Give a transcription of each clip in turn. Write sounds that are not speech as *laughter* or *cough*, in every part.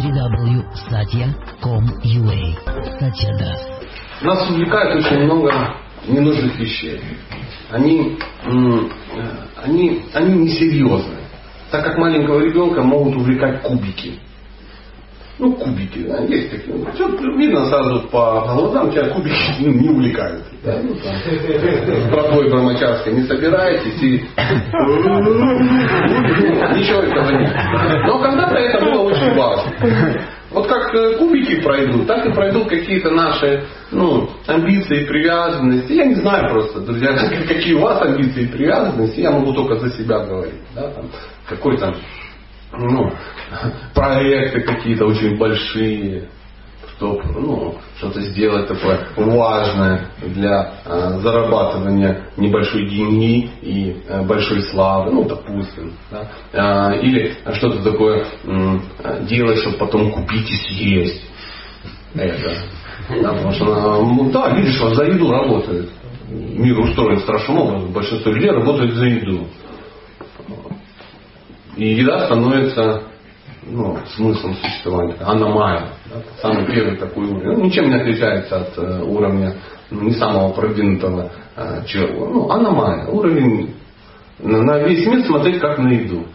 www.satya.com.ua Satya. Нас увлекает очень много ненужных вещей. Они, они, они несерьезны. Так как маленького ребенка могут увлекать кубики. Ну, кубики, да, есть такие. Ну, Все видно сразу по глазам, тебя кубики *laughs* ну, не увлекают. Да? Ну, там, про твой Брамачарский не собираетесь и *laughs* ничего этого нет. Но когда-то это было очень важно. Вот как э, кубики пройдут, так и пройдут какие-то наши ну, амбиции, привязанности. Я не знаю просто, друзья, *laughs* какие у вас амбиции и привязанности. Я могу только за себя говорить. Да, там, какой-то ну, проекты какие-то очень большие, чтобы ну, что-то сделать такое важное для э, зарабатывания небольшой деньги и э, большой славы, ну, допустим. Да? Э, или что-то такое э, делать, чтобы потом купить и съесть. Это. Да, потому что, ну, да, видишь, вот за еду работает. Мир устроен страшным образом. Большинство людей работает за еду. И еда становится ну, смыслом существования. Аномая. Да, самый первый такой уровень. Ну, ничем не отличается от э, уровня ну, не самого продвинутого э, человека. Ну, аномая. Уровень на, на весь мир смотреть как на еду.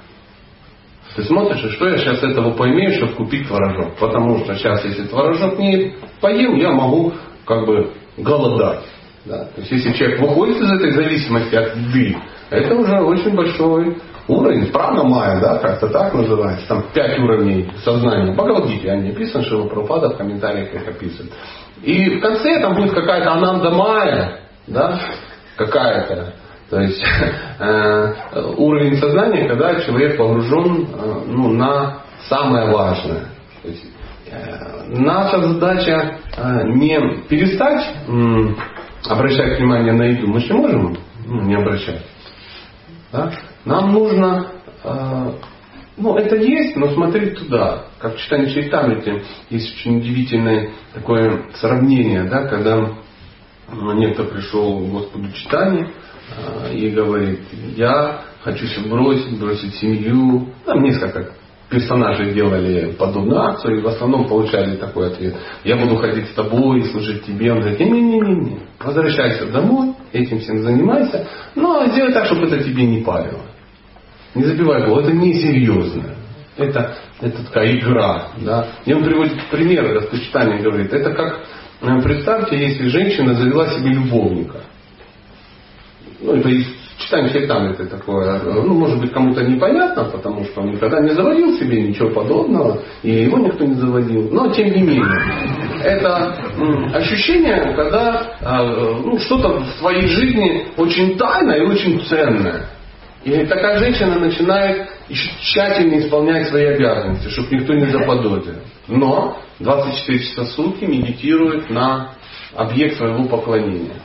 Ты смотришь, и что я сейчас этого поимею, чтобы купить творожок. Потому что сейчас, если творожок не поем, я могу как бы голодать. Да? То есть, если человек выходит из этой зависимости от еды, это уже очень большой уровень, прана майя, да, как-то так называется, там пять уровней сознания. Бхагавадгите, они описаны, что Прабхупада в комментариях их описывает. И в конце там будет какая-то ананда майя, да, какая-то. То есть *laughs* э, уровень сознания, когда человек погружен э, ну, на самое важное. То есть, э, наша задача э, не перестать э, обращать внимание на еду. Мы же не можем ну, не обращать. Да? Нам нужно, э, ну это есть, но смотреть туда. Как в читании Чайтамрити есть очень удивительное такое сравнение, да, когда некто пришел к Господу читания э, и говорит, я хочу все бросить, бросить семью. Там несколько персонажи делали подобную акцию и в основном получали такой ответ. Я буду ходить с тобой, служить тебе. Он говорит, не-не-не, возвращайся домой, этим всем занимайся, но сделай так, чтобы это тебе не парило. Не забивай голову, это несерьезно. Это, это такая игра. Да? И он приводит пример распочитания, говорит, это как, э, представьте, если женщина завела себе любовника. Ну, это из читания Шайтана это такое, ну, может быть, кому-то непонятно, потому что он никогда не заводил себе ничего подобного, и его никто не заводил. Но, тем не менее, это ощущение, когда э, ну, что-то в твоей жизни очень тайное и очень ценное. И такая женщина начинает тщательно исполнять свои обязанности, чтобы никто не заподозрил. Но 24 часа в сутки медитирует на объект своего поклонения.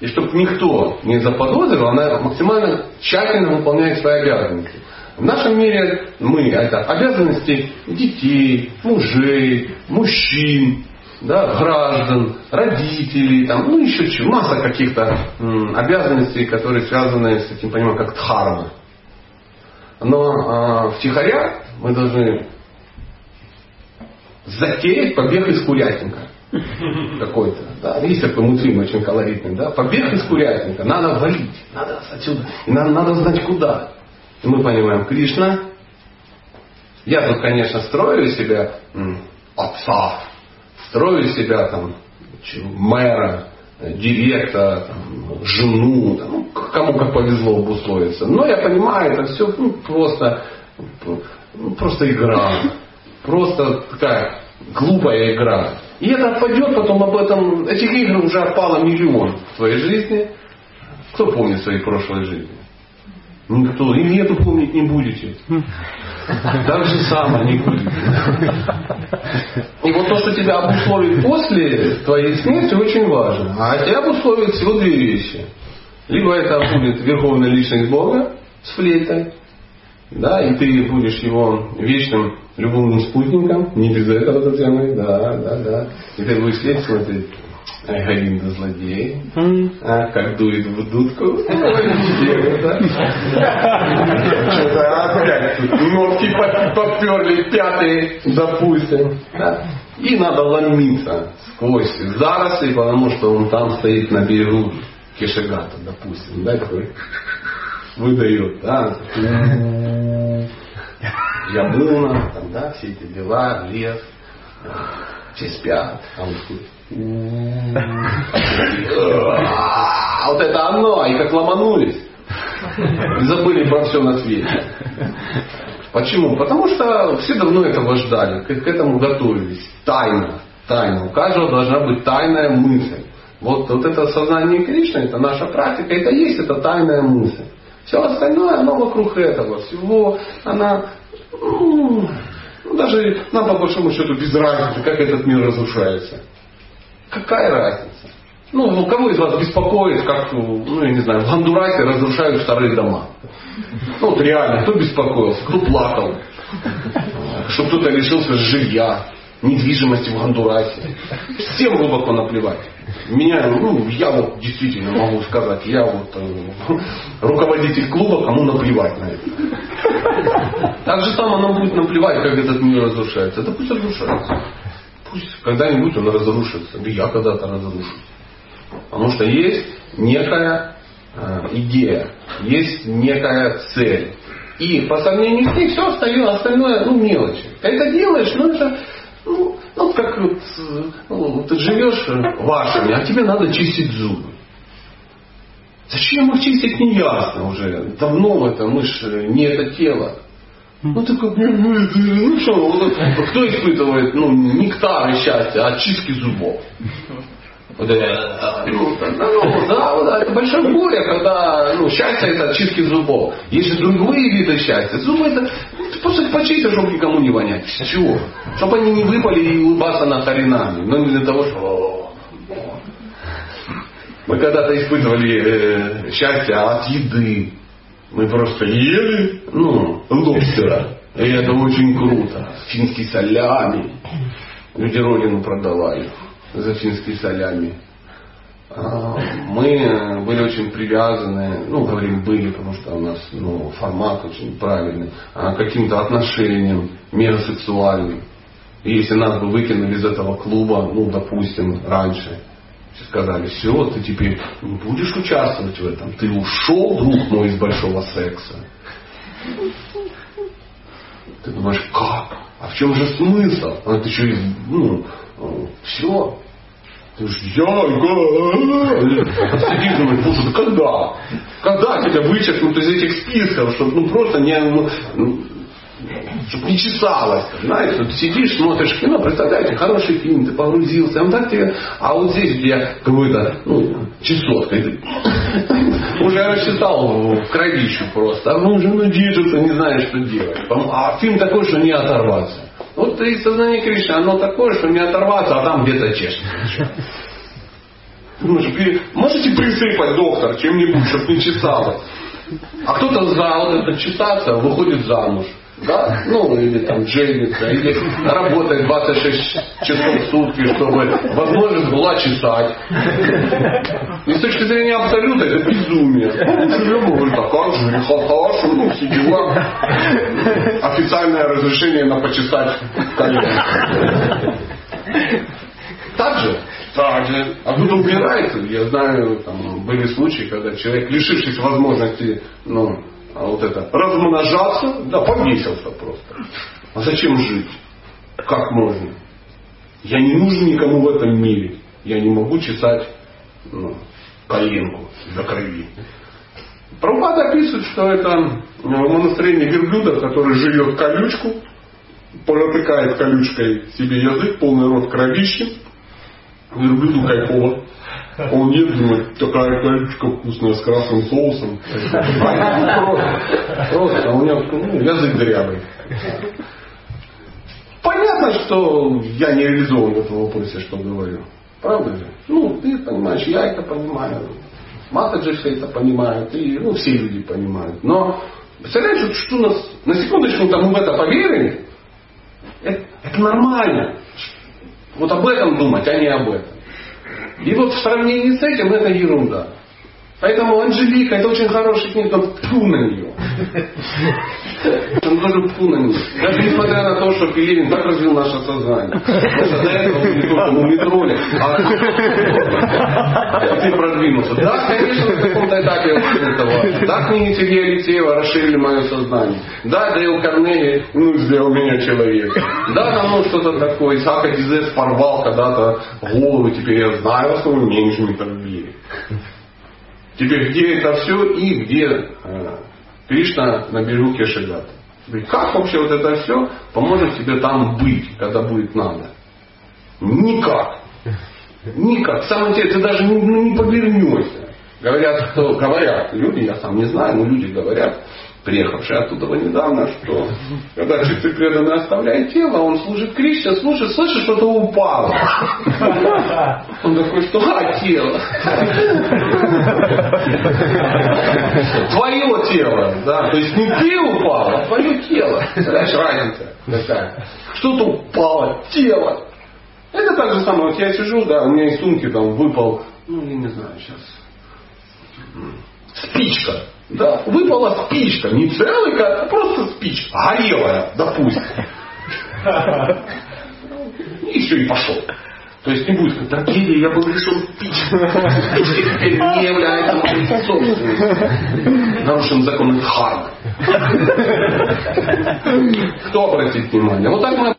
И чтобы никто не заподозрил, она максимально тщательно выполняет свои обязанности. В нашем мире мы это обязанности детей, мужей, мужчин, да, граждан, родителей, там, ну еще чего, масса каких-то м, обязанностей, которые связаны с этим, понимаем, как дхарма. Но э, втихаря мы должны затеять побег из курятника *laughs* какой-то. Да, такой мультфильм очень колоритный. Да? Побег из курятника. Надо валить. Надо отсюда. И надо, надо знать куда. И мы понимаем, Кришна, я тут, конечно, строю себя м, отца, строю себя там мэра, директора, там, жену, там, ну, кому как повезло обусловиться. Но я понимаю, это все ну, просто, ну, просто игра. Просто такая глупая игра. И это отпадет потом об этом. Этих игр уже отпало миллион в твоей жизни. Кто помнит свои прошлые жизни? Никто. И нету помнить не будете. Так же самое не будет. И вот то, что тебя обусловит после твоей смерти, очень важно. А тебя обусловит всего две вещи. Либо это будет верховная личность Бога с флейтой, да, и ты будешь его вечным любовным спутником, не без этого, Татьяна, да, да, да. И ты будешь сидеть смотреть, Галинда злодей, а, как дует в дудку. Что-то опять нотки поперли, пятые, допустим. И надо ломиться сквозь заросли, потому что он там стоит на берегу Кешегата, допустим, да, такой выдает, да. Яблуна, там, да, все эти дела, лес, все спят, а он а вот это оно, и как ломанулись. Забыли про все на свете. Почему? Потому что все давно этого ждали, к этому готовились. Тайна. Тайна. У каждого должна быть тайная мысль. Вот, вот это сознание Кришны, это наша практика, это есть эта тайная мысль. Все остальное, оно вокруг этого всего, она, ну, даже нам по большому счету без разницы, как этот мир разрушается. Какая разница? Ну, ну, кого из вас беспокоит, как, ну, я не знаю, в Гондурасе разрушают старые дома? Ну, вот реально, кто беспокоился, кто плакал, что кто-то лишился жилья, недвижимости в Гондурасе. Всем глубоко наплевать. Меня, ну, я вот действительно могу сказать, я вот э, руководитель клуба, кому наплевать на это. Так же самое нам будет наплевать, как этот мир разрушается. Это пусть разрушается. Пусть когда-нибудь он разрушится. Да я когда-то разрушу. Потому что есть некая э, идея, есть некая цель. И по сравнению с ней все остальное, остальное ну, мелочи. Ты это делаешь, ну это ну, ну как вот, ну, ты живешь вашими, а тебе надо чистить зубы. Зачем их чистить, не ясно уже. Давно это, мы же не это тело. Ну такой, ну что, вот, кто испытывает ну, нектары счастья от чистки зубов? Вот это, ну, ну, да, да, это большое горе, когда ну, счастье это чистки зубов. Есть же другие виды счастья. Зубы это ну, ты просто почисти, чтобы никому не вонять. Чего? Чтобы они не выпали и улыбаться на харинами. Но не для того, что мы когда-то испытывали э, счастье от еды. Мы просто ели, ну, лобстера. И это очень круто. Финский солями. Люди родину продавали за финские солями. А, мы были очень привязаны, ну, говорим были, потому что у нас ну, формат очень правильный, а, каким-то отношениям меросексуальным. И если нас бы выкинули из этого клуба, ну, допустим, раньше, сказали, все, ты теперь не будешь участвовать в этом, ты ушел, друг мой, из большого секса. Ты думаешь, как? А в чем же смысл? А это еще ну, все. Ты же я, я. Сидишь, думаешь, слушай, да когда? Когда тебя вычеркнут из этих списков, чтобы ну, просто не, ну, ну чтобы не чесалось. Знаете, вот сидишь, смотришь кино, представляете, хороший фильм, ты погрузился, он так тебе, а вот здесь где какой-то, ну, чесотка, ты *laughs* уже расчесал в кровищу просто, а ну уже ну движется, не знаешь, что делать. А фильм такой, что не оторваться. Вот и сознание Кришны, оно такое, что не оторваться, а там где-то чешется. Можете присыпать, доктор, чем-нибудь, чтобы не чесалось. А кто-то за вот это чесаться выходит замуж да, ну или там женится, или работает 26 часов в сутки, чтобы возможность была чесать. И с точки зрения абсолюта это безумие. Ну, живем, говорит, а как же, рехалташ, ну, все дела. Официальное разрешение на почесать колено. Так же? Так же. А кто-то убирается. Я знаю, там были случаи, когда человек, лишившись возможности, ну, а вот это размножаться, да, повесился просто. А зачем жить? Как можно? Я не нужен никому в этом мире. Я не могу чесать ну, коленку до крови. Прабхупада описывает, что это умонастроение верблюда, который живет колючку, протыкает колючкой себе язык, полный рот кровищи, верблюду кайфово. Он нет, думает, такая колючка вкусная с красным соусом. Просто, у него ну, язык дрявый. Понятно, что я не реализован в этом вопросе, что говорю. Правда же? Ну, ты понимаешь, я это понимаю. Матаджи все это понимают, и ну, все люди понимают. Но Представляете, что у нас, на секундочку, там в это поверили, это, это нормально. Вот об этом думать, а не об этом. И вот в сравнении с этим это ерунда. Поэтому Анжелика это очень хорошая книга, тьфу на нее. Он пфу на нее. Даже несмотря на то, что Пелевин так развил наше сознание. Потому до этого не только мумитроли, а ты продвинулся. Да, конечно, на каком-то этапе этого. Да, книги Сергея Алексеева расширили мое сознание. Да, Дейл Карнеги ну, сделал меня человеком. Да, там ну, что-то такое. Исаака Дизес порвал когда-то голову, теперь я знаю основу менеджмента в мире. Теперь где это все и где э, Кришна на берегу Кешегата. Как вообще вот это все поможет тебе там быть, когда будет надо? Никак. Никак. Самое интересное, ты даже не, ну, не повернешься. Говорят, кто, говорят люди, я сам не знаю, но люди говорят, приехавший оттуда недавно, что когда часы преданный оставляет тело, он служит Кришне, слушает, слышит, что-то упало. Он такой, что а, тело. Твое тело, да, то есть не ты упал, а твое тело. Знаешь, разница такая. Что-то упало, тело. Это так же самое, вот я сижу, да, у меня из сумки там выпал, ну, я не знаю, сейчас, спичка. Да, выпала спичка, не целый, а просто спичка, горелая, допустим. И все, и пошел. То есть не будет сказать, трагедия, я был лишен спички. Теперь не является моей собственностью. Нарушен закон Харма. Кто обратит внимание? Вот так мы